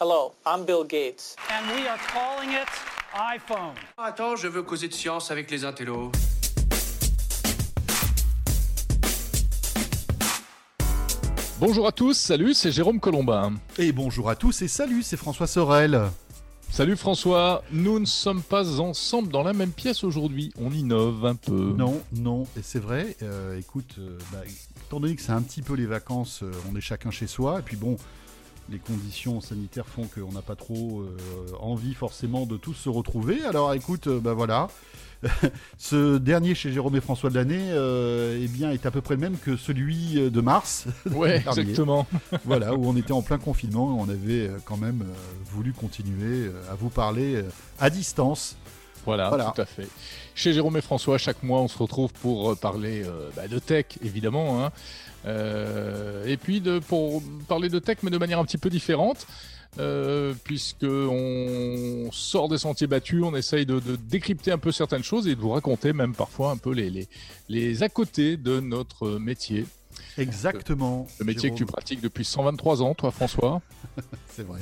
Hello, I'm Bill Gates. And we are calling it iPhone. Attends, je veux causer de science avec les intellos. Bonjour à tous, salut, c'est Jérôme Colombin. Et bonjour à tous et salut, c'est François Sorel. Salut François, nous ne sommes pas ensemble dans la même pièce aujourd'hui, on innove un peu. Non, non, et c'est vrai, euh, écoute, euh, bah, étant donné que c'est un petit peu les vacances, euh, on est chacun chez soi, et puis bon, les conditions sanitaires font qu'on n'a pas trop euh, envie forcément de tous se retrouver. Alors écoute, euh, bah voilà, ce dernier chez Jérôme et François de l'année euh, eh bien, est à peu près le même que celui de mars. Ouais, dernier. exactement. voilà, où on était en plein confinement et on avait quand même voulu continuer à vous parler à distance. Voilà, Voilà. tout à fait. Chez Jérôme et François, chaque mois, on se retrouve pour parler bah, de tech, évidemment. hein. Euh, et puis de, pour parler de tech, mais de manière un petit peu différente. Euh, puisque on sort des sentiers battus, on essaye de, de décrypter un peu certaines choses et de vous raconter même parfois un peu les, les, les à côté de notre métier. Exactement. Le métier que tu pratiques depuis 123 ans, toi François. C'est vrai.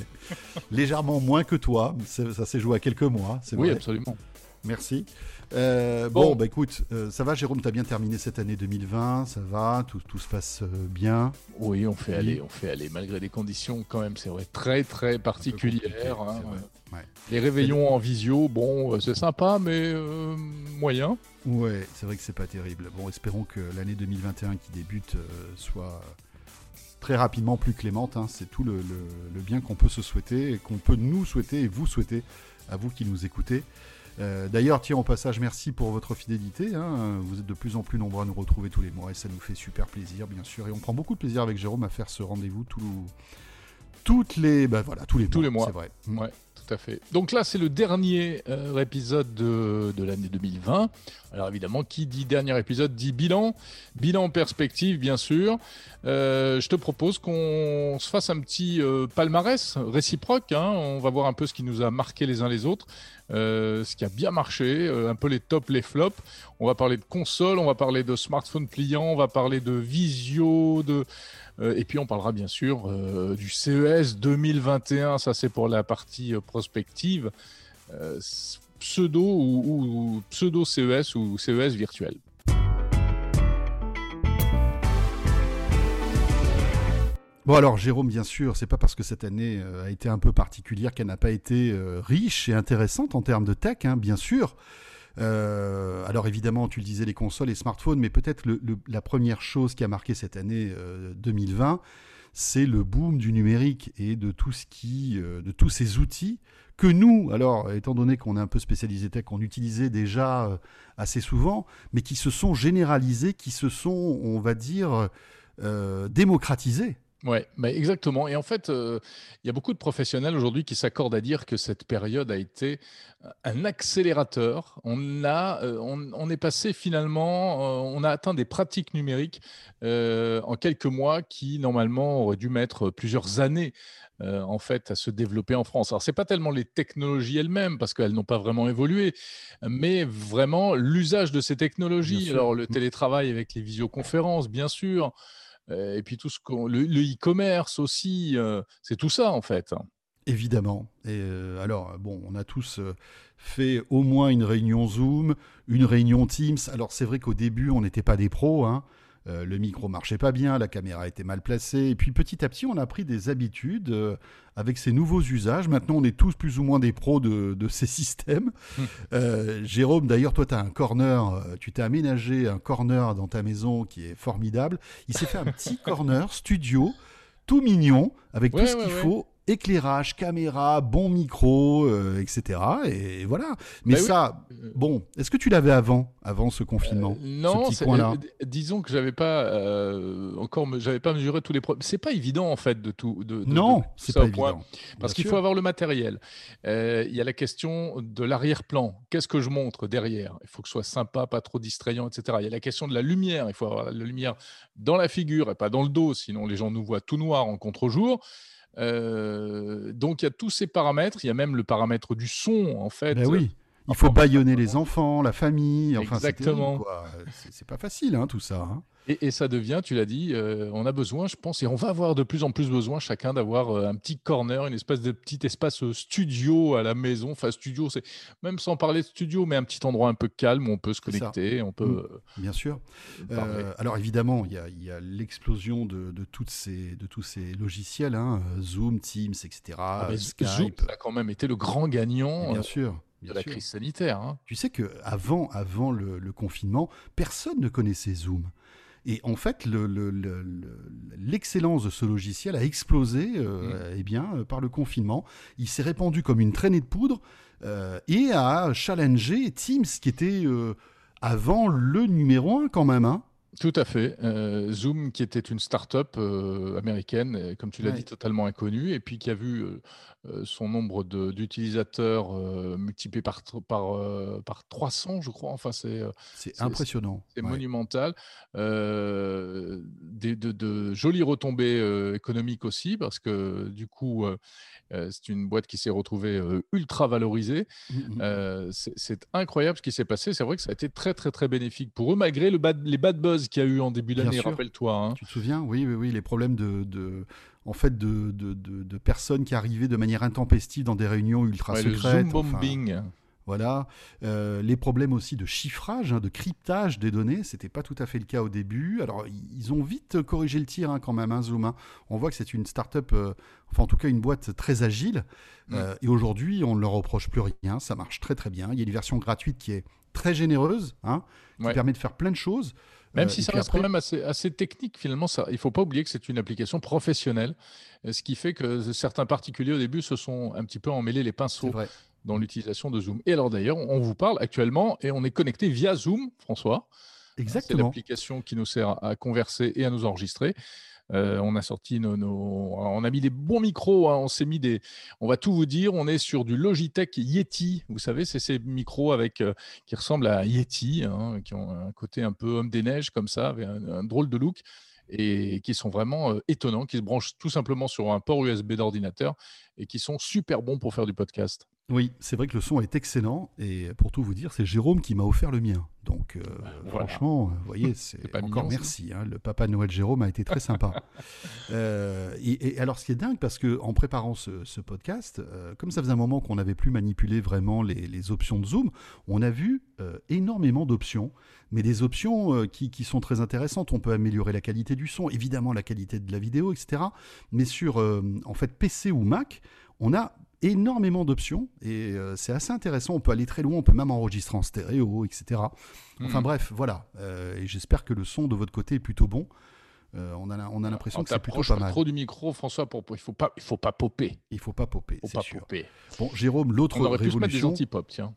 Légèrement moins que toi, ça s'est joué à quelques mois, Oui, vrai. absolument. Merci. Euh, bon, Bon. bah écoute, euh, ça va Jérôme, t'as bien terminé cette année 2020, ça va, tout, tout se passe euh, bien. Oui, on fait Oui. aller, on fait aller, malgré des conditions quand même, c'est vrai, très très particulières. hein. Ouais. Les réveillons en visio, bon, c'est sympa, mais moyen. Ouais, c'est vrai que c'est pas terrible. Bon, espérons que l'année 2021 qui débute soit très rapidement plus clémente. hein. C'est tout le, le- le bien qu'on peut se souhaiter et qu'on peut nous souhaiter et vous souhaiter à vous qui nous écoutez. Euh, D'ailleurs, tiens, au passage, merci pour votre fidélité. hein. Vous êtes de plus en plus nombreux à nous retrouver tous les mois et ça nous fait super plaisir, bien sûr. Et on prend beaucoup de plaisir avec Jérôme à faire ce rendez-vous tout- toutes les, bah voilà, tous les Tous mois. les mois. C'est vrai. Ouais, tout à fait. Donc là, c'est le dernier euh, épisode de, de l'année 2020. Alors évidemment, qui dit dernier épisode dit bilan. Bilan perspective, bien sûr. Euh, je te propose qu'on se fasse un petit euh, palmarès réciproque. hein. On va voir un peu ce qui nous a marqué les uns les autres, ce qui a bien marché, un peu les tops, les flops. On va parler de console, on va parler de smartphone pliant, on va parler de visio, de et puis on parlera bien sûr euh, du CES 2021, ça c'est pour la partie euh, prospective, euh, pseudo ou, pseudo CES ou CES virtuel. Bon alors Jérôme, bien sûr, c'est pas parce que cette année euh, a été un peu particulière qu'elle n'a pas été euh, riche et intéressante en termes de tech, hein, bien sûr. Euh, alors évidemment, tu le disais, les consoles et smartphones, mais peut-être la première chose qui a marqué cette année euh, 2020, c'est le boom du numérique et de tout ce qui, euh, de tous ces outils que nous, alors étant donné qu'on est un peu spécialisé tech, on utilisait déjà euh, assez souvent, mais qui se sont généralisés, qui se sont, on va dire, euh, démocratisés. Bah exactement. Et en fait, euh, il y a beaucoup de professionnels aujourd'hui qui s'accordent à dire que cette période a été un accélérateur. On a, euh, on, on est passé finalement, euh, on a atteint des pratiques numériques euh, en quelques mois qui normalement auraient dû mettre plusieurs années. euh, en fait, à se développer en France. Alors, c'est pas tellement les technologies elles-mêmes parce qu'elles n'ont pas vraiment évolué, mais vraiment l'usage de ces technologies. Alors, le télétravail avec les visioconférences, bien sûr, euh, et puis tout ce qu'on, le, e-commerce aussi, euh, c'est tout ça en fait. Évidemment. Et euh, alors, bon, on a tous euh, fait au moins une réunion Zoom, une réunion Teams. Alors, c'est vrai qu'au début, on n'était pas des pros. Hein. Euh, le micro marchait pas bien, la caméra était mal placée. Et puis, petit à petit, on a pris des habitudes euh, avec ces nouveaux usages. Maintenant, on est tous plus ou moins des pros de, de ces systèmes. Hmm. Euh, Jérôme, d'ailleurs, toi, tu as un corner, tu t'es aménagé un corner dans ta maison qui est formidable. Il s'est fait un petit corner studio, tout mignon, avec Ouais, tout ce ouais, qu'il ouais. faut éclairage, caméra, bon micro, euh, etc. Et voilà. Mais Bah oui. ça, bon, est-ce que tu l'avais avant, avant ce confinement Euh, non, ce euh, disons que j'avais pas encore, j'avais pas mesuré tous les problèmes. C'est pas évident en fait de tout. De, de- Non, c'est pas point. évident. Parce qu'il faut avoir le matériel. Il y a la question de l'arrière-plan. Qu'est-ce que je montre derrière? Il faut que ce soit sympa, pas trop distrayant, etc. Il y a la question de la lumière. Il faut avoir la lumière dans la figure et pas dans le dos, sinon les gens nous voient tout noir en contre-jour. Euh, donc il y a tous ces paramètres. Il y a même le paramètre du son, en fait. Ben oui. Il faut bâillonner les enfants, la famille. Enfin, c'est Exactement. C'est- pas facile, hein, tout ça. hein. Et, et ça devient, tu l'as dit, euh, on a besoin, je pense, et on va avoir de plus en plus besoin chacun d'avoir euh, un petit corner, une espèce de petit espace euh, studio à la maison. Enfin, studio, c'est même sans parler de studio, mais un petit endroit un peu calme où on peut se connecter, on peut Mm. Bien sûr. Euh, alors évidemment, il y a, l'explosion de, de toutes ces, de tous ces logiciels, hein, Zoom, Teams, etc. Ah, euh, Zoom Skype. a quand même été le grand gagnant Bien euh, de la crise sanitaire. hein. Tu sais que avant, avant le, le confinement, personne ne connaissait Zoom. Et en fait, le- le- le- le- l'excellence de ce logiciel a explosé euh, eh bien, euh, par le confinement. Il s'est répandu comme une traînée de poudre euh, et a challengé Teams, qui était euh, avant le numéro un quand même. hein. Tout à fait. Euh, Zoom, qui était une start-up euh, américaine, euh, comme tu l'as Ouais. dit, totalement inconnue, et puis qui a vu euh, son nombre d'utilisateurs multiplié par, par, par 300, je crois. Enfin, c'est impressionnant. c'est Ouais. monumental. Des- de, de jolies retombées économiques aussi, parce que du coup, c'est une boîte qui s'est retrouvée ultra valorisée. Mm, mm. Euh, c'est c'est incroyable ce qui s'est passé. C'est vrai que ça a été très, très, très bénéfique pour eux, malgré le bad- les bad buzz qu'il y a eu en début d'année, rappelle-toi. hein. Tu te souviens? Oui, oui, oui, les problèmes de, de- en fait, de, de, de- de personnes qui arrivaient de manière intempestive dans des réunions ultra Ouais, le secrètes. Zoom enfin, bombing. voilà. Euh, les problèmes aussi de chiffrage, hein, de cryptage des données, c'était pas tout à fait le cas au début. Alors, ils ont vite corrigé le tir hein, quand même, hein, Zoom. hein. On voit que c'est une start-up, euh, enfin en tout cas une boîte très agile. Euh, et aujourd'hui, on ne leur reproche plus rien. Ça marche très très bien. Il y a une version gratuite qui est très généreuse, qui Ouais. permet de faire plein de choses. Même Euh, si ça reste après- quand même assez, assez technique, finalement, ça, il ne faut pas oublier que c'est une application professionnelle, euh, ce qui fait que certains particuliers au début se sont un petit peu emmêlés les C'est pinceaux dans l'utilisation de Zoom. Et alors d'ailleurs, on vous parle actuellement et on est connecté via Zoom, François. C'est Exactement. l'application qui nous sert à converser et à nous enregistrer. Euh, on a sorti nos, on a mis des bons micros. hein, on s'est mis des, on va tout vous dire. On est sur du Logitech Yeti. Vous savez, c'est ces micros avec euh, qui ressemblent à Yeti, hein, qui ont un côté un peu homme des neiges comme ça, avec un, un drôle de look et qui sont vraiment euh, étonnants, qui se branchent tout simplement sur un port USB d'ordinateur et qui sont super bons pour faire du podcast. Oui, c'est vrai que le son est excellent et pour tout vous dire, c'est Jérôme qui m'a offert le mien. Donc euh, voilà. franchement, euh, vous voyez, c'est pas encore mignon, merci. hein, le papa Noël Jérôme a été très sympa. Euh, et, et alors ce qui est dingue, parce que en préparant ce, ce podcast, euh, comme ça faisait un moment qu'on n'avait plus manipulé vraiment les, les options de Zoom, on a vu énormément d'options, mais des options qui, qui sont très intéressantes. On peut améliorer la qualité du son, évidemment la qualité de la vidéo, etc. Mais sur en fait PC ou Mac, on a énormément d'options et euh, c'est assez intéressant. On peut aller très loin, on peut même enregistrer en stéréo, etc. Enfin Mhm. bref, voilà. Euh, et j'espère que le son de votre côté est plutôt bon. Euh, on a, on a l'impression On que c'est plutôt pas pas mal. trop du micro, François. Pour, pour- il faut pas, il faut pas popper. Il faut pas popper, Faut c'est pas sûr. popper. Bon, Jérôme, l'autre On aurait pu se mettre des anti-pop, tiens.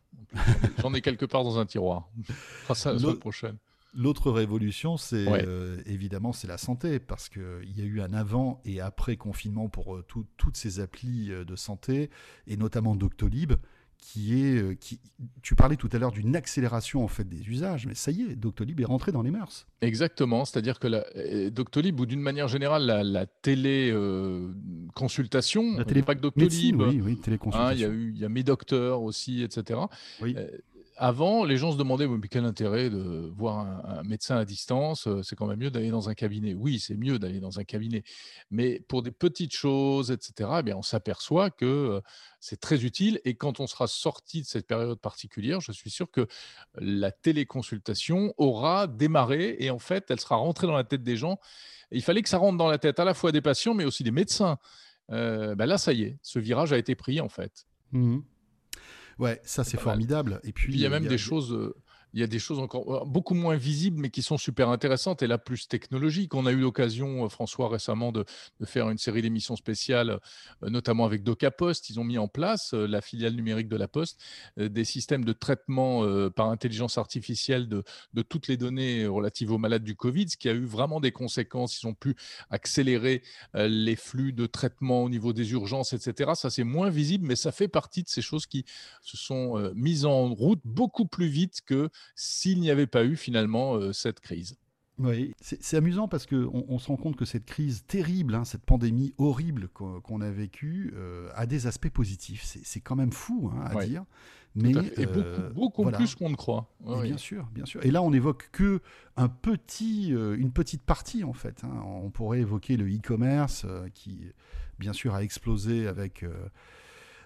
J'en ai quelque part dans un tiroir. On fera ça la semaine prochaine. L'autre révolution, c'est Ouais. euh, évidemment c'est la santé parce que il y a eu un avant et après confinement pour euh, tout- toutes ces applis euh, de santé et notamment Doctolib qui est euh, qui tu parlais tout à l'heure d'une accélération en fait des usages mais ça y est Doctolib est rentré dans les mœurs Exactement, c'est-à-dire que la, euh, Doctolib, ou d'une manière générale, la, la télé euh, consultation, La télé- médecine Doctolib, oui oui hein, il y téléconsultation a eu, il y a mes docteurs aussi, etc. Oui. Euh, avant, les gens se demandaient mais quel intérêt de voir un, médecin à distance euh, C'est quand même mieux d'aller dans un cabinet. Oui, c'est mieux d'aller dans un cabinet, mais pour des petites choses, etc. eh bien, on s'aperçoit que euh, c'est très utile. Et quand on sera sorti de cette période particulière, je suis sûr que la téléconsultation aura démarré et en fait, elle sera rentrée dans la tête des gens. Il fallait que ça rentre dans la tête à la fois des patients, mais aussi des médecins. Euh, ben là, ça y est, ce virage a été pris en fait. Mhm. Ouais ça c'est formidable. Et puis il y a même des choses, euh, il y a des choses encore euh, beaucoup moins visibles, mais qui sont super intéressantes et là plus technologiques. On a eu l'occasion, euh, François, récemment de, faire une série d'émissions spéciales, euh, notamment avec DocaPost. Ils ont mis en place, la filiale numérique de la Poste, des systèmes de traitement par intelligence artificielle de, toutes les données relatives aux malades du Covid, ce qui a eu vraiment des conséquences. Ils ont pu accélérer les flux de traitement au niveau des urgences, etc. Ça, c'est moins visible, mais ça fait partie de ces choses qui se sont mises en route beaucoup plus vite que s'il n'y avait pas eu finalement euh, cette crise. Oui, c'est amusant parce qu'on on se rend compte que cette crise terrible, hein, cette pandémie horrible qu'on a vécue, euh, a des aspects positifs. C'est quand même fou hein, à Ouais. dire. Mais à. Et euh, beaucoup, beaucoup voilà. plus qu'on ne croit. Ouais. Bien sûr, bien sûr. Et là, on évoque que un petit, euh, une petite partie en fait. hein. On pourrait évoquer le e-commerce euh, qui, bien sûr, a explosé avec euh,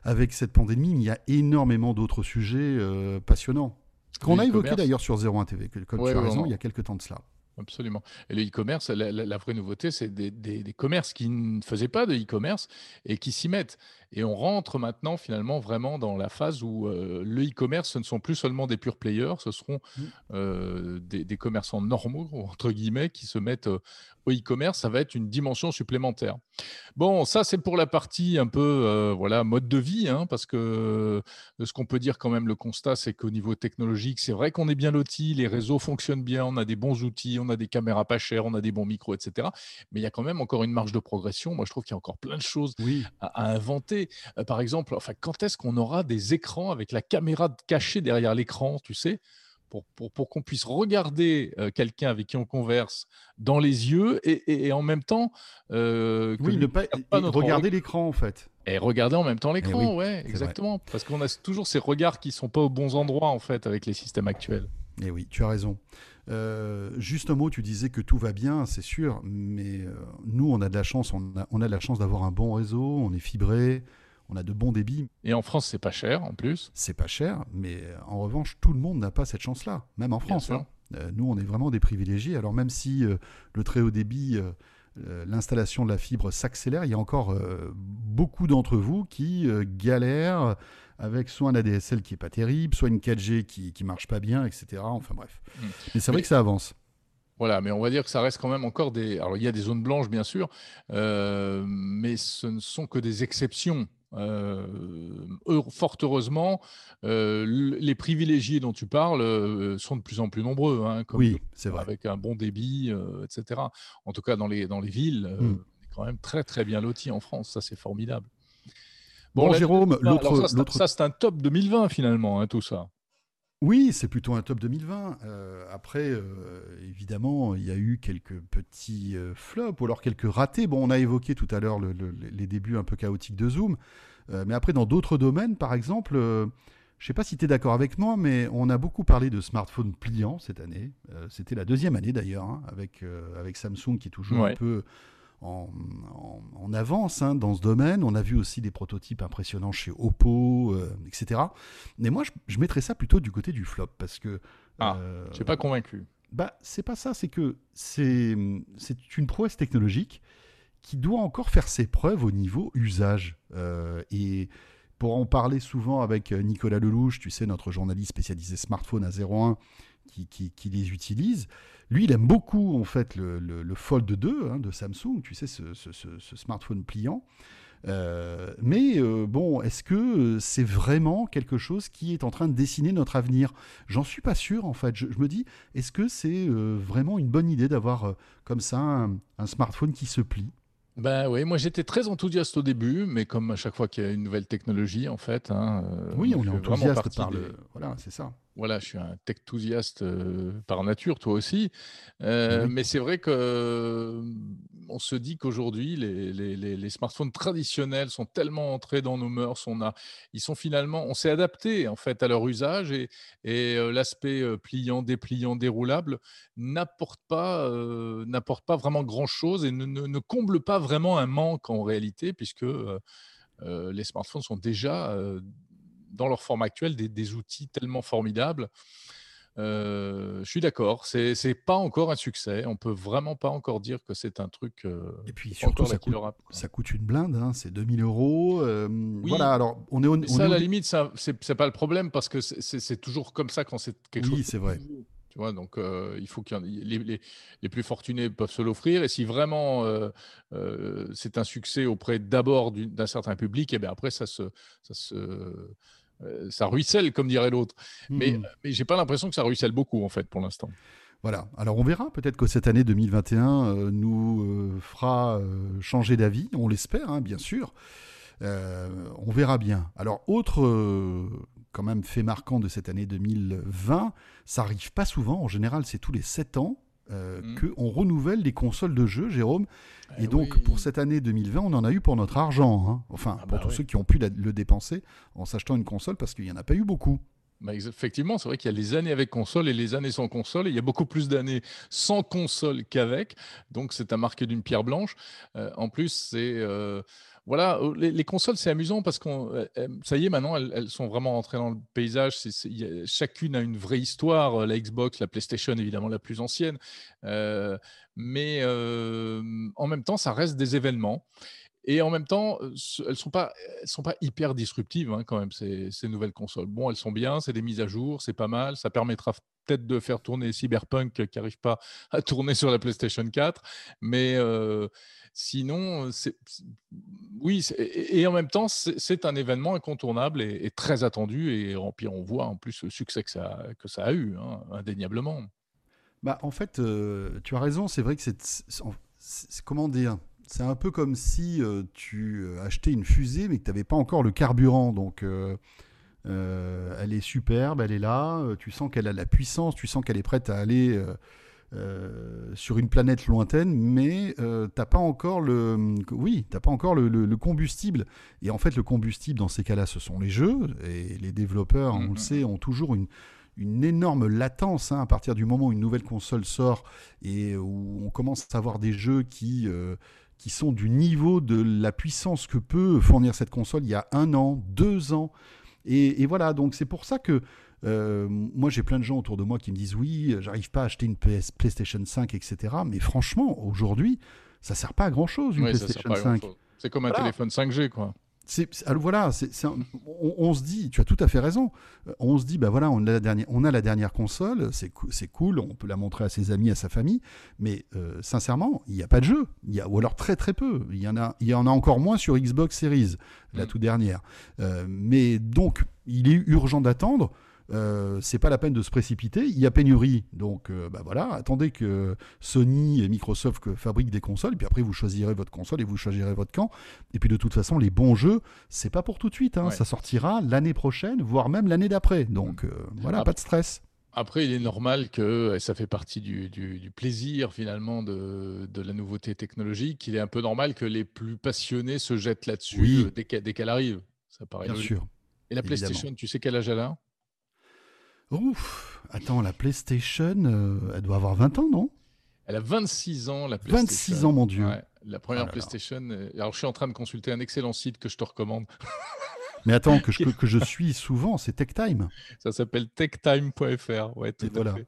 avec cette pandémie. Mais il y a énormément d'autres sujets euh, passionnants qu'on a e-commerce. d'ailleurs sur 01 TV. que- Comme Ouais, tu as raison, il y a quelques temps de cela. Absolument. Et le e-commerce, la, la- la vraie nouveauté, c'est des, des- des commerces qui ne faisaient pas de e-commerce et qui s'y mettent. Et on rentre maintenant finalement vraiment dans la phase où euh, le e-commerce, ce ne sont plus seulement des pure players, ce seront Mm. euh, des, des commerçants normaux, entre guillemets, qui se mettent euh, au e-commerce. Ça va être une dimension supplémentaire. Bon, ça c'est pour la partie un peu voilà mode de vie, hein, parce que ce qu'on peut dire quand même, le constat, c'est qu'au niveau technologique, c'est vrai qu'on est bien loti, les réseaux fonctionnent bien, on a des bons outils, on a des caméras pas chères, on a des bons micros, etc. Mais il y a quand même encore une marge de progression. Moi, je trouve qu'il y a encore plein de choses Oui. à, à inventer. Euh, par exemple, enfin, quand est-ce qu'on aura des écrans avec la caméra cachée derrière l'écran, tu sais pour, pour, pour qu'on puisse regarder euh, quelqu'un avec qui on converse dans les yeux et, et- et en même temps euh, que Oui, ne pas notre regarder l'écran en fait. et regarder en même temps l'écran, oui, ouais, exactement. Parce qu'on a toujours ces regards qui sont pas aux bons endroits en fait avec les systèmes actuels. Et Eh oui, tu as raison. Euh, juste un mot, tu disais que tout va bien, c'est sûr, mais euh, nous, on a de la chance, on a, on a de la chance d'avoir un bon réseau, on est fibré, on a de bons débits, Et en France, c'est pas cher en plus. c'est pas cher, mais euh, en revanche, tout le monde n'a pas cette chance-là, même en France. hein. Euh, nous, on est vraiment des privilégiés. Alors même si le très haut débit, l'installation de la fibre s'accélère, il y a encore euh, beaucoup d'entre vous qui euh, galèrent avec soit un ADSL qui est pas terrible, soit une 4G qui qui marche pas bien, etc. Enfin bref. Mm. Mais c'est vrai que ça avance. Voilà, mais on va dire que ça reste quand même encore des. Alors, il y a des zones blanches, bien sûr, euh, mais ce ne sont que des exceptions. Euh, fort heureusement, euh, les privilégiés dont tu parles sont de plus en plus nombreux, hein, comme Oui, c'est vrai. avec un bon débit, etc. En tout cas, dans les, dans les villes, Mm. on est quand même très très bien lotis en France. Ça, c'est formidable. Bon, Jérôme, l'autre, ça, c'est un- top 2020 finalement, hein, tout ça. Oui, c'est plutôt un top 2020. Euh, après, euh, évidemment, il y a eu quelques petits euh, flops ou alors quelques ratés. Bon, on a évoqué tout à l'heure le- le- les débuts un peu chaotiques de Zoom. Mais après, dans d'autres domaines, par exemple, je ne sais pas si tu es d'accord avec moi, mais on a beaucoup parlé de smartphones pliants cette année. C'était la deuxième année d'ailleurs, hein, avec, avec Samsung qui est toujours Ouais. un peu en, en- en avance hein, dans ce domaine. On a vu aussi des prototypes impressionnants chez Oppo, euh, etc. Mais moi, je, je mettrais ça plutôt du côté du flop parce que. Ah, euh, Je suis pas convaincu. bah, c'est pas ça, c'est que c'est une prouesse technologique qui doit encore faire ses preuves au niveau usage. Euh, et pour en parler souvent avec Nicolas Lelouch, tu sais, notre journaliste spécialisé smartphone à 01, qui, qui, qui les utilise, lui, il aime beaucoup en fait le, le- le Fold 2 hein, de Samsung, tu sais, ce, ce- ce- ce smartphone pliant. Euh, mais euh, bon, est-ce que euh, c'est vraiment quelque chose qui est en train de dessiner notre avenir? J'en suis pas sûr en fait. Je, je me dis, est-ce que c'est euh, vraiment une bonne idée d'avoir comme ça un, un smartphone qui se plie? Ben oui, moi j'étais très enthousiaste au début, mais comme à chaque fois qu'il y a une nouvelle technologie, en fait. hein, Oui, on est enthousiaste par des- le. Voilà, c'est ça. Voilà, je suis un tech-enthousiaste euh, par nature, toi aussi. Euh, Oui. Mais c'est vrai que on se dit qu'aujourd'hui, les, les- les- les smartphones traditionnels sont tellement entrés dans nos mœurs. On a, ils sont finalement, on s'est adapté en fait à leur usage et, et euh, l'aspect pliant, dépliant, déroulable n'apporte pas, euh, n'apporte pas vraiment grand-chose et ne, ne- ne comble pas vraiment un manque en réalité, puisque euh, les smartphones sont déjà dans leur forme actuelle des, des outils tellement formidables. Euh, je suis d'accord, c'est c'est pas encore un succès. On peut vraiment pas encore dire que c'est un truc. euh, Et puis surtout, ça coûte, ça une blinde, hein, c'est 2000 euros. euh, Voilà, alors on est on ça, est à la limite, ça, c'est pas le problème parce que c'est- toujours comme ça quand c'est quelque Oui, chose. c'est vrai. Tu vois, donc il faut qu'il ait- les, les- les plus fortunés peuvent se l'offrir. Et si vraiment c'est un succès auprès d'abord du- d'un certain public, et bien après ça se, ça se, ça ruisselle comme dirait l'autre. Mais, Hmm. mais j'ai pas l'impression que ça ruisselle beaucoup en fait pour l'instant. Voilà. Alors on verra. Peut-être que cette année 2021 euh, nous euh, fera euh, changer d'avis. On l'espère, hein, bien sûr. Euh, on verra bien. Alors autre euh, quand même fait marquant de cette année 2020, ça arrive pas souvent. En général, c'est tous les 7 ans. Euh, Mm. qu'on renouvelle les consoles de jeux, Jérôme. Eh Et donc, oui. pour cette année 2020, on en a eu pour notre argent. hein. Enfin, Ah pour bah tous oui. ceux qui ont pu la- le dépenser en s'achetant une console, parce qu'il n'y en a pas eu beaucoup. Bah, effectivement, c'est vrai qu'il y a les années avec console et les années sans console. Et il y a beaucoup plus d'années sans console qu'avec. Donc, c'est à marquer d'une pierre blanche. Euh, en plus, c'est. euh, voilà, euh, les, les consoles, c'est amusant parce qu'on. euh, euh, ça y est, maintenant, elles, sont vraiment entrées dans le paysage. Chacune a une vraie histoire. La Xbox, la PlayStation, évidemment, la plus ancienne. Mais en même temps, ça reste des événements. Et en même temps, elles sont pas, sont pas hyper disruptives hein, quand même ces, nouvelles consoles. Bon, elles sont bien, c'est des mises à jour, c'est pas mal. Ça permettra peut-être de faire tourner Cyberpunk qui n'arrive pas à tourner sur la PlayStation 4, mais sinon, c'est, oui. Et, en même temps, c'est, un événement incontournable et, très attendu. Et puis on voit en plus le succès que ça, a eu, hein, indéniablement. Bah, en fait, tu as raison, c'est vrai que c'est- Comment dire? C'est un peu comme si euh, tu euh, achetais une fusée mais que tu n'avais pas encore le carburant. Donc, euh, elle est superbe, elle est là, tu sens qu'elle a de la puissance, tu sens qu'elle est prête à aller sur une planète lointaine, mais t'as pas encore le, oui, t'as pas encore le, le- le combustible. Et en fait, le combustible dans ces cas-là, ce sont les jeux et les développeurs, on le sait, ont toujours une une énorme latence hein, à partir du moment où une nouvelle console sort et où on commence à avoir des jeux qui, euh, qui sont du niveau de la puissance que peut fournir cette console il y a un an, deux ans. Et, et voilà, donc c'est pour ça que euh, moi j'ai plein de gens autour de moi qui me disent oui, j'arrive pas à acheter une PS, PlayStation 5, etc. Mais franchement, aujourd'hui, ça sert pas à grand chose une Ouais, PlayStation pas à 5. grand-chose. C'est comme un Voilà. téléphone 5G, quoi. C'est- voilà, un- on, on se dit, tu as tout à fait raison. Euh, On se dit, bah voilà, on a la dernière, on a la dernière console, c'est cool, on peut la montrer à ses amis, à sa famille, mais euh, sincèrement, il n'y a pas de jeu, il y a, ou alors très très peu. Il y en a, il y en a encore moins sur Xbox Series, la Mm. toute dernière. Euh, mais donc, il est urgent d'attendre. Euh, c'est pas la peine de se précipiter. Il y a pénurie, donc euh, bah voilà. Attendez que Sony et Microsoft que- fabriquent des consoles, puis après vous choisirez votre console et vous choisirez votre camp. Et puis de toute façon, les bons jeux, c'est pas pour tout de suite. hein. Ouais. Ça sortira l'année prochaine, voire même l'année d'après. Donc euh, voilà, pas de stress. Après, il est normal que, et ça fait partie du, du- du plaisir finalement de, de la nouveauté technologique, il est un peu normal que les plus passionnés se jettent là-dessus Oui. dès qu'elle arrive. Ça paraît Bien logique. sûr. Et la évidemment. PlayStation, tu sais quel âge elle a? Ouf. Attends, la PlayStation, euh, elle doit avoir 20 ans, non? Elle a 26 ans, la PlayStation. 26 ans, mon Dieu. Ouais, la première Oh là là. PlayStation. euh, Alors, je suis en train de consulter un excellent site que je te recommande. Mais attends, que je, que, que je suis souvent, c'est Tech Time. Ça s'appelle techtime.fr. Ouais, tout Et à voilà. fait.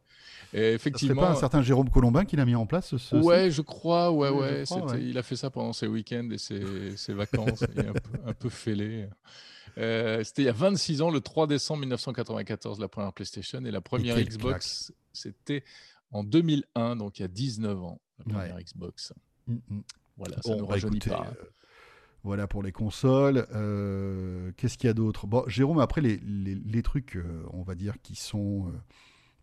Et effectivement. pas un certain Jérôme Colombin qui l'a mis en place ce, Ouais, je crois, ouais, je ouais. crois, c'était- ouais. Il a fait ça pendant ses week-ends et ses, ses vacances. il est un peu, un peu fêlé. Euh, c'était il y a 26 ans, le 3 décembre 1994, la première PlayStation. Et la première quelle Xbox, c'était en 2001, donc il y a 19 ans, la Ouais. première Xbox. Mm, mm. Voilà, ça ne nous bah, rajeunit écoutez, pas. euh, voilà pour les consoles. Euh, Qu'est-ce qu'il y a d'autre? Bon, Jérôme, après les, les, les trucs, euh, on va dire, qui sont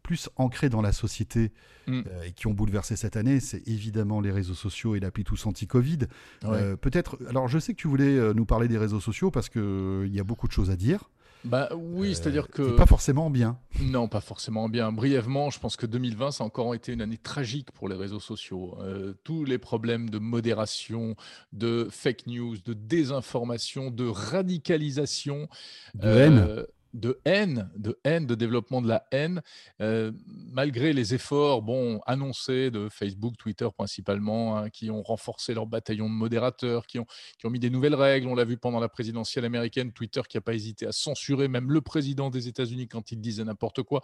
plus ancrés dans la société Mm. euh, et qui ont bouleversé cette année, c'est évidemment les réseaux sociaux et l'appli Tous Anti-Covid. Ouais. Euh, Peut-être, alors je sais que tu voulais euh, nous parler des réseaux sociaux parce qu'il y a beaucoup de choses à dire. Bah oui, Euh, c'est-à-dire que. Pas forcément bien. Non, pas forcément bien. Brièvement, je pense que 2020, ça a encore été une année tragique pour les réseaux sociaux. Euh, tous les problèmes de modération, de fake news, de désinformation, de radicalisation, De haine. De haine, de haine, de développement de la haine, euh, malgré les efforts, bon, annoncés de Facebook, Twitter principalement, hein, qui ont renforcé leur bataillon de modérateurs, qui ont, mis des nouvelles règles. On l'a vu pendant la présidentielle américaine, Twitter qui n'a pas hésité à censurer même le président des États-Unis quand il disait n'importe quoi.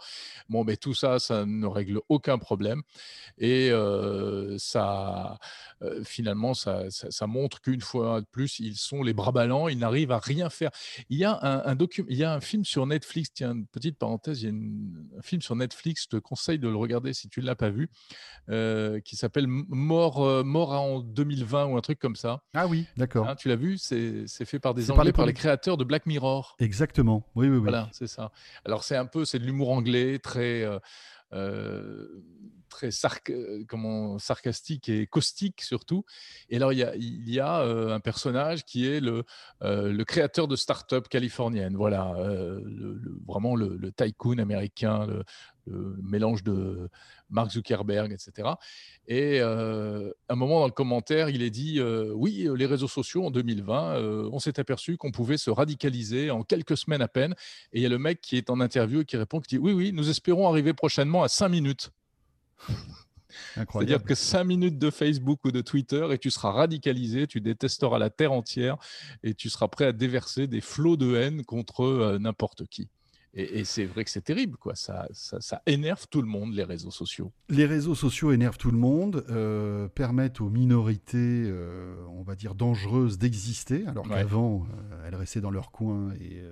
Bon, mais tout ça, ça ne règle aucun problème. Et euh, ça, euh, finalement, ça, montre qu'une fois de plus, ils sont les bras ballants, ils n'arrivent à rien faire. Il y a un, un il y a un film sur Netflix, tiens, une petite parenthèse, il y a une- un film sur Netflix, je te conseille de le regarder si tu ne l'as pas vu, euh, qui s'appelle Mort, euh, Mort en 2020 ou un truc comme ça. Ah oui, d'accord. Hein, tu l'as vu? C'est fait par des C'est par Anglais, les par les créateurs de Black Mirror. Exactement. Oui, oui, oui. Voilà, c'est ça. Alors c'est un peu, c'est de l'humour anglais, très, euh, très euh, sarcastique et caustique surtout. Et alors il y a, euh, un personnage qui est le, euh, le créateur de start-up californienne. Voilà, vraiment le, tycoon américain, le mélange de Mark Zuckerberg, etc. Et à un moment dans le commentaire, il est dit Oui, les réseaux sociaux en 2020, on s'est aperçu qu'on pouvait se radicaliser en quelques semaines à peine. Et il y a le mec qui est en interview et qui répond qui dit Oui, oui, nous espérons arriver prochainement à 5 minutes. C'est-à-dire que 5 minutes de Facebook ou de Twitter et tu seras radicalisé, tu détesteras la terre entière et tu seras prêt à déverser des flots de haine contre n'importe qui. Et, c'est vrai que c'est terrible, quoi. Ça, ça, énerve tout le monde, les réseaux sociaux. Les réseaux sociaux énervent tout le monde, euh, permettent aux minorités, euh, on va dire, dangereuses d'exister, alors qu'avant, euh, elles restaient dans leur coin et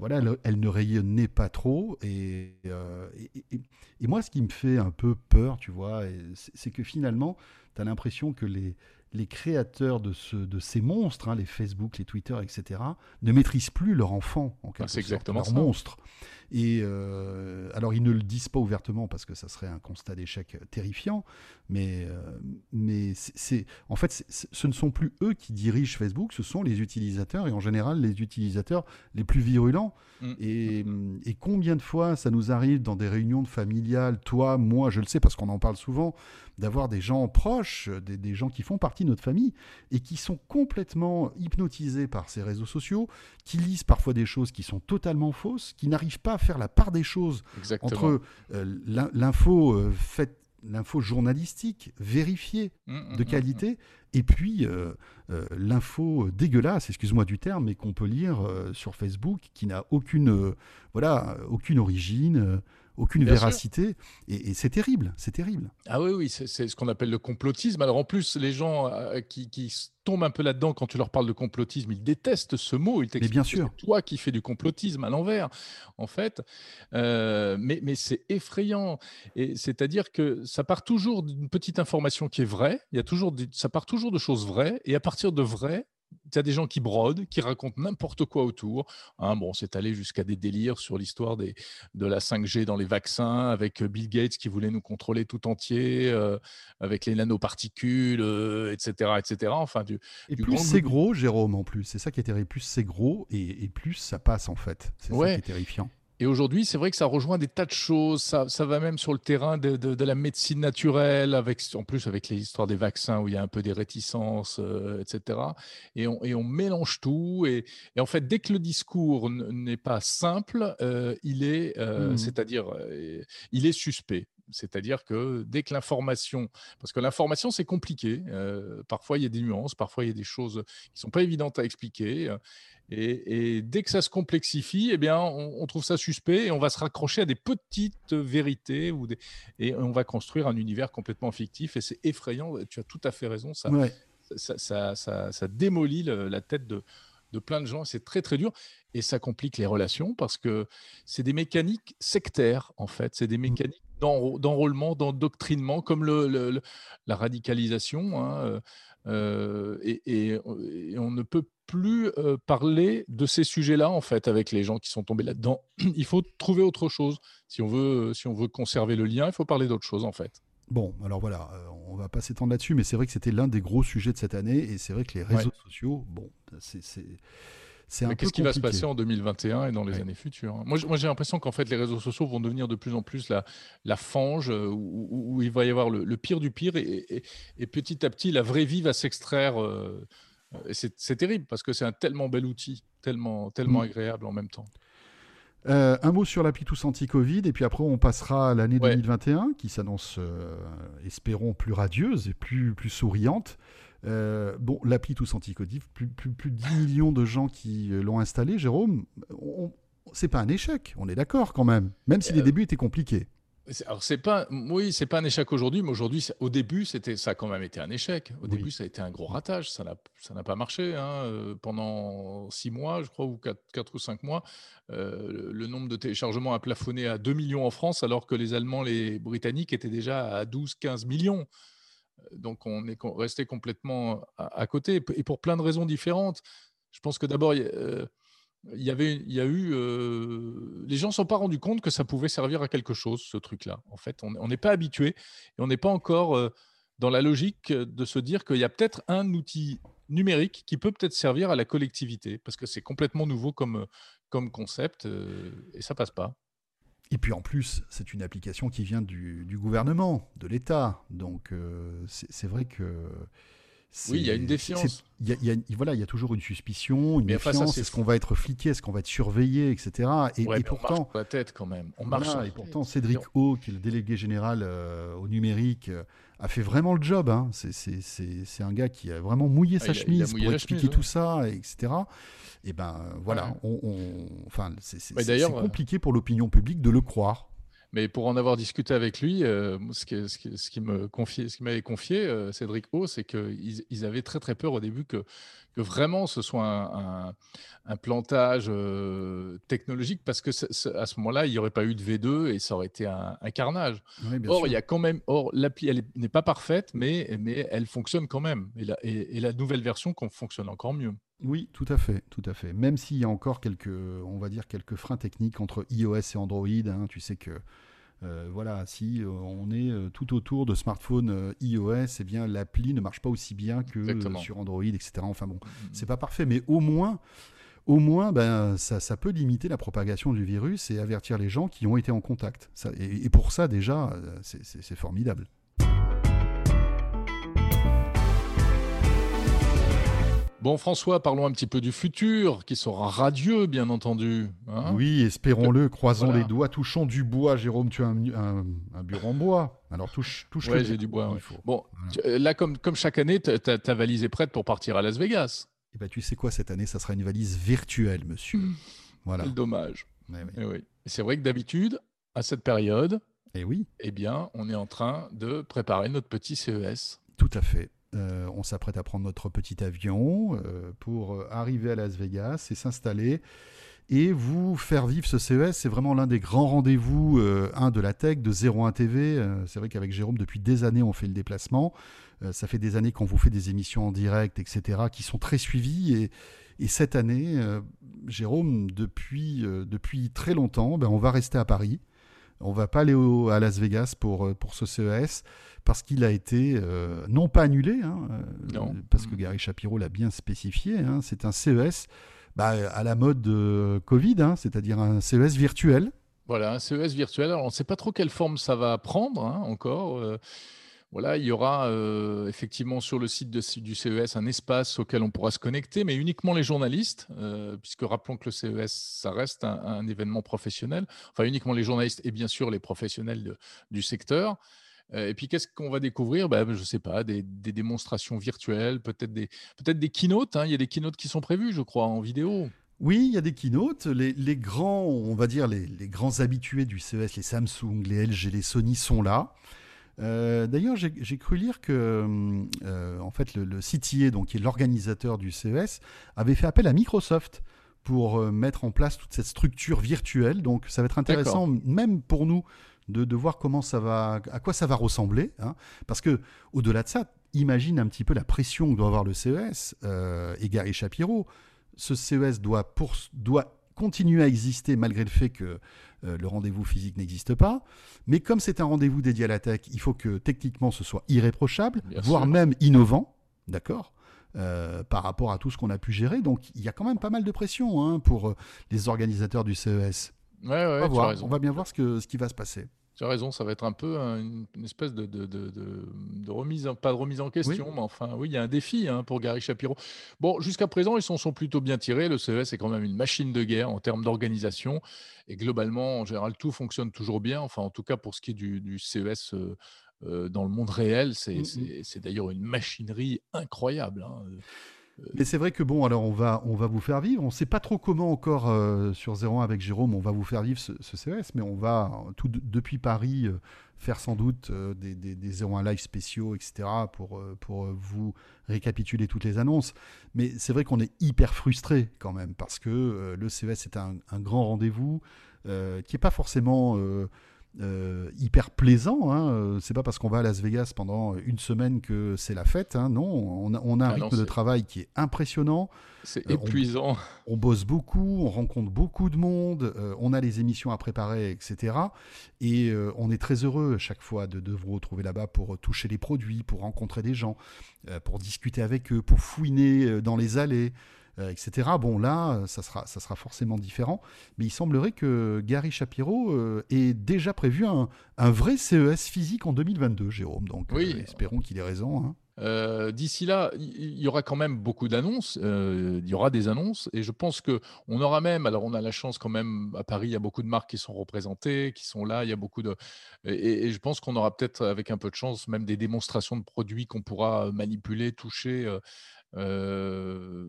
voilà, elles, ne rayonnaient pas trop. Et, et, moi, ce qui me fait un peu peur, tu vois, c'est que finalement, tu as l'impression que les, les créateurs de, ce, de ces monstres, hein, les Facebook, les Twitter, etc., ne maîtrisent plus leur enfant, en quelque sorte, exactement leur monstre. Et euh, alors, ils ne le disent pas ouvertement parce que ça serait un constat d'échec terrifiant, mais, euh, mais c'est, en fait, ce ne sont plus eux qui dirigent Facebook, ce sont les utilisateurs, et en général, les utilisateurs les plus virulents. Mm. Et, et, combien de fois ça nous arrive dans des réunions familiales, toi, moi, je le sais parce qu'on en parle souvent, d'avoir des gens proches, des, des, gens qui font partie de notre famille et qui sont complètement hypnotisés par ces réseaux sociaux, qui lisent parfois des choses qui sont totalement fausses, qui n'arrivent pas faire la part des choses entre euh, l'info euh, faite l'info journalistique vérifiée mmh, mmh, de mmh, qualité et puis euh, l'info dégueulasse, excuse-moi du terme, mais qu'on peut lire sur Facebook qui n'a aucune voilà aucune origine, aucune véracité. Et, c'est terrible, c'est terrible. Ah oui, oui, c'est ce qu'on appelle le complotisme. Alors en plus, les gens euh, qui, tombent un peu là-dedans quand tu leur parles de complotisme, ils détestent ce mot. Ils mais bien sûr. toi qui fais du complotisme à l'envers, en fait. Euh, mais, mais c'est effrayant. Et c'est-à-dire que ça part toujours d'une petite information qui est vraie. Il y a toujours ça part toujours de choses vraies. Et à partir de vraies, tu as des gens qui brodent, qui racontent n'importe quoi autour. Hein, bon, c'est allé jusqu'à des délires sur l'histoire de la 5G dans les vaccins, avec euh, Bill Gates qui voulait nous contrôler tout entier, euh, avec les nanoparticules, etc., euh, etc. Enfin, du, et plus c'est gros, Jérôme, en plus. C'est ça qui est terrible. Plus c'est gros et, plus ça passe, en fait. C'est ça qui est terrifiant. Et aujourd'hui, c'est vrai que ça rejoint des tas de choses. Ça, ça va même sur le terrain de, de, la médecine naturelle, avec, en plus avec les histoires des vaccins où il y a un peu des réticences, euh, etc. Et on, et on, mélange tout. Et, et, en fait, dès que le discours n'est pas simple, euh, il est, euh, mmh. c'est-à-dire, il est suspect. C'est-à-dire que dès que l'information, parce que l'information c'est compliqué, parfois il y a des nuances, parfois il y a des choses qui sont pas évidentes à expliquer, et, dès que ça se complexifie, eh bien on, trouve ça suspect et on va se raccrocher à des petites vérités ou des, et on va construire un univers complètement fictif et c'est effrayant. Tu as tout à fait raison, ça, ça, ça, ça, démolit la tête de, de plein de gens. C'est très très dur et ça complique les relations parce que c'est des mécaniques sectaires en fait. C'est des mmh. mécaniques d'enrôlement, d'endoctrinement, comme le, la radicalisation. Hein, euh, euh, et, on ne peut plus euh, parler de ces sujets-là en fait avec les gens qui sont tombés là-dedans. Il faut trouver autre chose. Si on veut, si on veut conserver le lien, il faut parler d'autre chose en fait. Bon, alors voilà, on va pas s'étendre là-dessus, mais c'est vrai que c'était l'un des gros sujets de cette année, et c'est vrai que les réseaux sociaux, bon, c'est Qu'est-ce qui va se passer en 2021 et dans les années futures hein? Moi, j'ai l'impression qu'en fait, les réseaux sociaux vont devenir de plus en plus la, la fange euh, où, il va y avoir le, pire du pire et, et, petit à petit, la vraie vie va s'extraire. Euh, c'est terrible parce que c'est un tellement bel outil, tellement, tellement mm. agréable en même temps. Euh, un mot sur l'appli Tous Anti-Covid, et puis après on passera à l'année 2021 qui s'annonce, espérons, plus radieuse et plus, plus souriante. Euh, bon, l'appli Tous Anticotif, plus, plus, plus de 10 millions de gens qui euh, l'ont installé, Jérôme, c'est pas un échec, on est d'accord quand même, même si les euh, débuts étaient compliqués. Alors c'est pas, oui, c'est pas un échec aujourd'hui, mais aujourd'hui, au début, c'était, ça a quand même été un échec. Au début, ça a été un gros ratage. Ça n'a, ça n'a pas marché hein. pendant six mois, je crois, ou quatre, ou cinq mois. le, nombre de téléchargements a plafonné à 2 millions en France, alors que les Allemands, les Britanniques étaient déjà à 12-15 millions. Donc on est resté complètement à, côté, et pour plein de raisons différentes. Je pense que d'abord, il y euh, avait, a eu, euh, les gens ne sont pas rendus compte que ça pouvait servir à quelque chose, ce truc-là. En fait, on n'est pas habitué et on n'est pas encore euh, dans la logique de se dire qu'il y a peut-être un outil numérique qui peut peut-être servir à la collectivité, parce que c'est complètement nouveau comme, comme concept et ça passe pas. Et puis en plus, c'est une application qui vient du, gouvernement, de l'État. Donc euh, c'est vrai que. Oui, il y a une défiance. y a- il y a- voilà, il y a toujours une suspicion, une Mais méfiance. Est-ce qu'on va être fliqué Est-ce qu'on va être surveillé Etc. Et, Ouais, et mais on pourtant. marche sur la tête quand même. On marche. Voilà, et pourtant. Cédric O, qui est le délégué général euh, au numérique, euh, a fait vraiment le job. hein. C'est- un gars qui a vraiment mouillé Ah, sa chemise mouillé pour expliquer chemise, tout ça, et etc. Et ben voilà, Ouais. on, on- enfin, c'est euh, compliqué pour l'opinion publique de le croire. Mais pour en avoir discuté avec lui, euh, ce, qui, ce, qui, ce ce m'avait confié, euh, Cédric O, c'est qu'ils ils avaient très très peur au début que, que vraiment ce soit un, un- un plantage euh, technologique, parce que à ce moment-là, il n'y aurait pas eu de V2 et ça aurait été un, un carnage. Oui, Or, sûr. il y a quand même, or l'appli, elle est- n'est pas parfaite, mais, mais elle fonctionne quand même. Et la, et, et la nouvelle version fonctionne encore mieux. Oui, tout à fait, tout à fait. Même s'il y a encore quelques, on va dire quelques freins techniques entre iOS et Android, hein, tu sais que, euh, voilà, si euh, on est euh, tout autour de smartphones iOS, eh bien l'appli ne marche pas aussi bien que Exactement. sur Android, etc. Enfin bon, c'est pas parfait, mais au moins, au moins, ben ça, ça peut limiter la propagation du virus et avertir les gens qui ont été en contact. Ça- et, et pour ça déjà, c'est formidable. Bon, François, parlons un petit peu du futur, qui sera radieux, bien entendu. hein. Oui, espérons-le, croisons Voilà. les doigts, touchons du bois. Jérôme, tu as un, un- un bureau en bois. Alors touche, touche Ouais, j'ai du bois. Il ouais. faut. Bon, Voilà. euh, là, comme, comme chaque année, ta, ta- valise est prête pour partir à Las Vegas. Eh ben, tu sais quoi, cette année, ça sera une valise virtuelle, monsieur. Voilà. Quel dommage. Ouais. Eh oui. Et C'est vrai que d'habitude, à cette période, Eh oui, eh bien, on est en train de préparer notre petit CES. tout à fait. Euh, on s'apprête à prendre notre petit avion euh, pour euh, arriver à Las Vegas et s'installer et vous faire vivre ce CES. C'est vraiment l'un des grands rendez-vous, un de la tech, de 01 TV. C'est vrai qu'avec Jérôme, depuis des années, on fait le déplacement. Ça fait des années qu'on vous fait des émissions en direct, etc., qui sont très suivies. Et, et cette année, Jérôme, depuis, depuis très longtemps, ben, on va rester à Paris. On va pas aller au- à Las Vegas pour, euh, pour ce CES parce qu'il a été euh, non pas annulé, hein, euh, Non. parce que Mm. Gary Shapiro l'a bien spécifié. hein, c'est un CES bah, à la mode de Covid, hein, c'est-à-dire un CES virtuel. Voilà, un CES virtuel. Alors, on ne sait pas trop quelle forme ça va prendre encore. Euh, voilà, il y aura euh, effectivement sur le site du CES un espace auquel on pourra se connecter, mais uniquement les journalistes, euh, puisque rappelons que le CES, ça reste un, événement professionnel. Enfin, uniquement les journalistes et bien sûr les professionnels du secteur. Euh, et puis, qu'est-ce qu'on va découvrir? Ben, Je ne sais pas, des, démonstrations virtuelles, peut-être des, peut des keynotes. hein. Il y a des keynotes qui sont prévus, je crois, en vidéo. Oui, il y a des keynotes. Les, grands, on va dire, les grands habitués du CES, les Samsung, les LG, les Sony sont là. Euh, D'ailleurs, j'ai cru lire que, euh, en fait, le, le CTA, donc qui est l'organisateur du CES, avait fait appel à Microsoft pour euh, mettre en place toute cette structure virtuelle. Donc, ça va être intéressant, même pour nous, de, de voir comment ça va, à quoi ça va ressembler. hein. Parce que, au-delà de ça, imagine un petit peu la pression que doit avoir le CES euh, et Gary Shapiro. Ce CES doit, pour, doit continuer à exister malgré le fait que euh, le rendez-vous physique n'existe pas. Mais comme c'est un rendez-vous dédié à la tech, il faut que techniquement ce soit irréprochable, Bien voire sûr. même innovant, d'accord euh, par rapport à tout ce qu'on a pu gérer. Donc il y a quand même pas mal de pression hein, pour euh, les organisateurs du CES. Ouais, ouais, on, va tu as voir, raison. on va bien voir ce, que, ce qui va se passer. Tu as raison, ça va être un peu un- une, une espèce de, de, de- de- de remise, pas de remise en question, mais enfin, oui, il y a un défi hein, pour Gary Shapiro. Bon, jusqu'à présent, ils s'en sont plutôt bien tirés. Le CES est quand même une machine de guerre en termes d'organisation. Et globalement, en général, tout fonctionne toujours bien. Enfin, en tout cas, pour ce qui est du, du CES euh, euh, dans le monde réel, c'est c'est- c'est d'ailleurs une machinerie incroyable. hein. Mais c'est vrai que bon, alors on va, on va vous faire vivre. On ne sait pas trop comment encore euh, sur 01 avec Jérôme, on va vous faire vivre ce, ce CES, mais on va euh, tout de- depuis Paris euh, faire sans doute euh, des, des, des 01 live spéciaux, etc. pour, pour vous récapituler toutes les annonces. Mais c'est vrai qu'on est hyper frustré quand même parce que le CES est un, grand rendez-vous qui n'est pas forcément euh, hyper plaisant. Hein. Euh, C'est pas parce qu'on va à Las Vegas pendant une semaine que c'est la fête. hein. Non, on a, on a un Ah non, rythme de travail qui est impressionnant. C'est Euh, on- épuisant. On bosse beaucoup, on rencontre beaucoup de monde, euh, on a les émissions à préparer, etc. Et on est très heureux chaque fois de, de vous retrouver là-bas pour toucher les produits, pour rencontrer des gens, pour discuter avec eux, pour fouiner dans les allées. Euh, etc. Bon, là, ça sera, ça sera forcément différent. Mais il semblerait que Gary Shapiro euh, ait déjà prévu un, un vrai CES physique en 2022, Jérôme. Donc, Oui. euh, espérons qu'il ait raison. hein. Euh, D'ici là, il y aura quand même beaucoup d'annonces. euh, il y aura des annonces et je pense que on aura même. Alors, on a la chance quand même à Paris. Il y a beaucoup de marques qui sont représentées, qui sont là. Il y a beaucoup de et, et je pense qu'on aura peut-être, avec un peu de chance, même des démonstrations de produits qu'on pourra manipuler, toucher. Euh,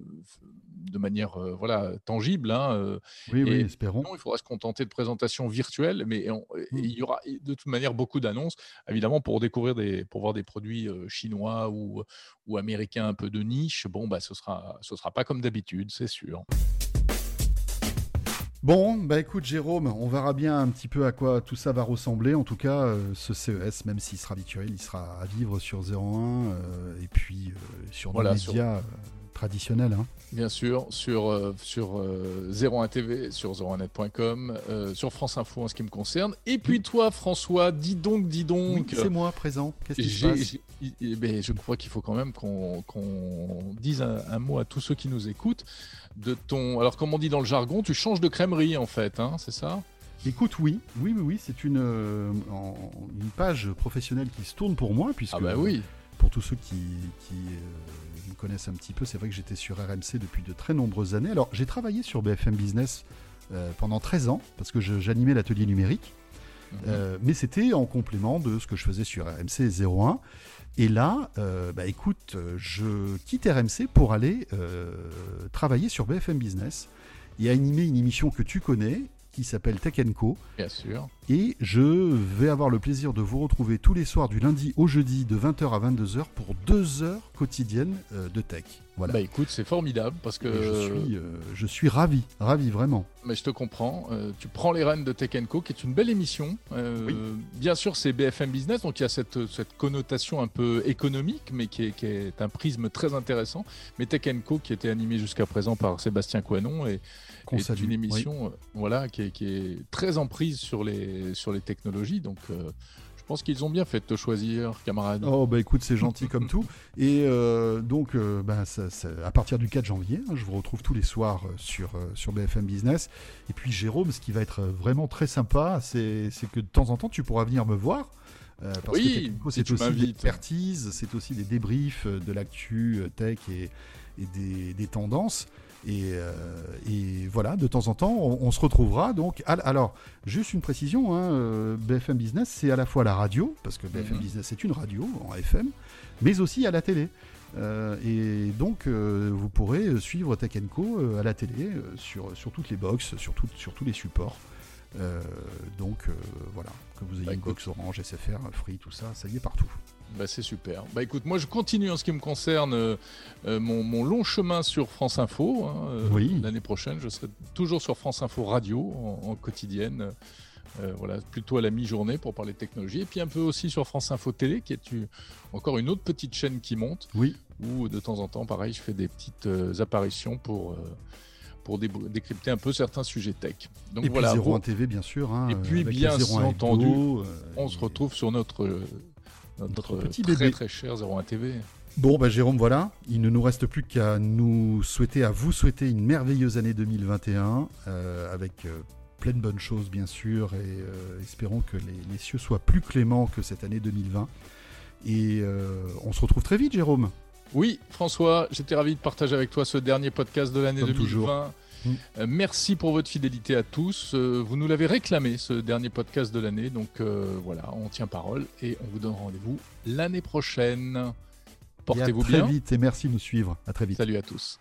de manière euh, voilà tangible hein, euh, Oui, oui, espérons. non, il faudra se contenter de présentations virtuelles, mais on- et Mm. il y aura de toute manière beaucoup d'annonces, évidemment pour découvrir des, pour voir des produits chinois ou, ou américains un peu de niche. Bon, bah, ce sera, ce sera pas comme d'habitude, c'est sûr. Bon, bah écoute Jérôme, on verra bien un petit peu à quoi tout ça va ressembler. En tout cas, euh, ce CES, même s'il sera virtuel, il sera à vivre sur 01 euh, et puis euh, sur nos médias euh, traditionnels. hein. Bien sûr, sur, euh, sur euh, 01 TV, sur 01net.com, euh, sur France Info en ce qui me concerne. Et puis toi, François, dis donc, dis Oui, donc. c'est moi présent. Qu'est-ce qui se passe? eh ben, je crois qu'il faut quand même qu'on qu'on dise un, un mot à tous ceux qui nous écoutent de ton. Alors, comme on dit dans le jargon, tu changes de crèmerie en fait, hein, c'est ça? Écoute, oui, oui, oui, oui, c'est une, euh, une page professionnelle qui se tourne pour moi, puisque Ah bah oui. Pour tous ceux qui, qui, euh, me connaissent un petit peu, c'est vrai que j'étais sur RMC depuis de très nombreuses années. Alors, j'ai travaillé sur BFM Business euh, pendant 13 ans, parce que j'animais l'atelier numérique. Mhm. Euh, mais c'était en complément de ce que je faisais sur RMC 01. Et là, bah écoute, je quitte RMC pour aller travailler sur BFM Business et animer une émission que tu connais qui s'appelle Tech Co. Bien sûr. Et je vais avoir le plaisir de vous retrouver tous les soirs du lundi au jeudi de 20h à 22h pour deux heures quotidiennes euh, de tech. Voilà. Bah écoute, c'est formidable parce que. Et je, suis, euh, je suis ravi, ravi vraiment. Mais je te comprends. euh, tu prends les rênes de Tech Co, qui est une belle émission. Euh, Oui. Bien sûr, c'est BFM Business, donc il y a cette, cette connotation un peu économique, mais qui est, qui est un prisme très intéressant. Mais Tech Co, qui était animé jusqu'à présent par Sébastien Coinon, et Qu'on est salue. une émission euh, voilà, qui, est, qui est très en prise sur les, sur les technologies. Donc, euh, je pense qu'ils ont bien fait de te choisir, camarade. Oh bah écoute, c'est gentil comme tout. Et euh, donc, euh, bah, ça- ça- à partir du 4 janvier, hein, je vous retrouve tous les soirs sur, euh, sur BFM Business. Et puis Jérôme, ce qui va être vraiment très sympa, c'est que de temps en temps, tu pourras venir me voir. euh, parce Oui, que si c'est aussi de l'expertise, c'est aussi des débriefs de l'actu tech et, et des, des tendances. Et, euh, et voilà, de temps en temps, on, on se retrouvera. Donc, al- alors, juste une précision, hein, euh, BFM Business, c'est à la fois la radio, parce que BFM Mhm. Business c'est une radio en FM, mais aussi à la télé. Euh, et donc, euh, vous pourrez suivre Tech Co euh, à la télé, sur, sur toutes les box, sur, tout- sur tous les supports. Donc, voilà, que vous ayez Bah, une box Orange, SFR, Free, tout ça, ça y est partout. Bah, c'est super. Bah écoute, moi je continue en ce qui me concerne euh, euh, mon, mon long chemin sur France Info. hein, euh, Oui. L'année prochaine, je serai toujours sur France Info Radio en, en quotidienne. euh, voilà, plutôt à la mi-journée pour parler de technologie. Et puis un peu aussi sur France Info Télé, qui est une- encore une autre petite chaîne qui monte, Oui, où de temps en temps, pareil, je fais des petites apparitions pour, pour dé- décrypter un peu certains sujets tech. Donc et voilà, puis 01 vous- TV, bien sûr. hein, Et puis, bien le 01 entendu, on se et- retrouve sur notre, notre, Notre petit très bébé. très cher 01 TV. Bon, bah Jérôme, voilà. Il ne nous reste plus qu'à nous souhaiter, à vous souhaiter une merveilleuse année 2021, euh, avec euh, plein de bonnes choses, bien sûr, et euh, espérons que les, les cieux soient plus cléments que cette année 2020. Et on se retrouve très vite, Jérôme. Oui, François, j'étais ravi de partager avec toi ce dernier podcast de l'année Comme 2020. toujours. Euh, merci pour votre fidélité à tous. Euh, vous nous l'avez réclamé, ce dernier podcast de l'année. Donc euh, voilà, on tient parole et on vous donne rendez-vous l'année prochaine. À Portez-vous très bien. vite et merci de nous suivre. À très vite. Salut à tous.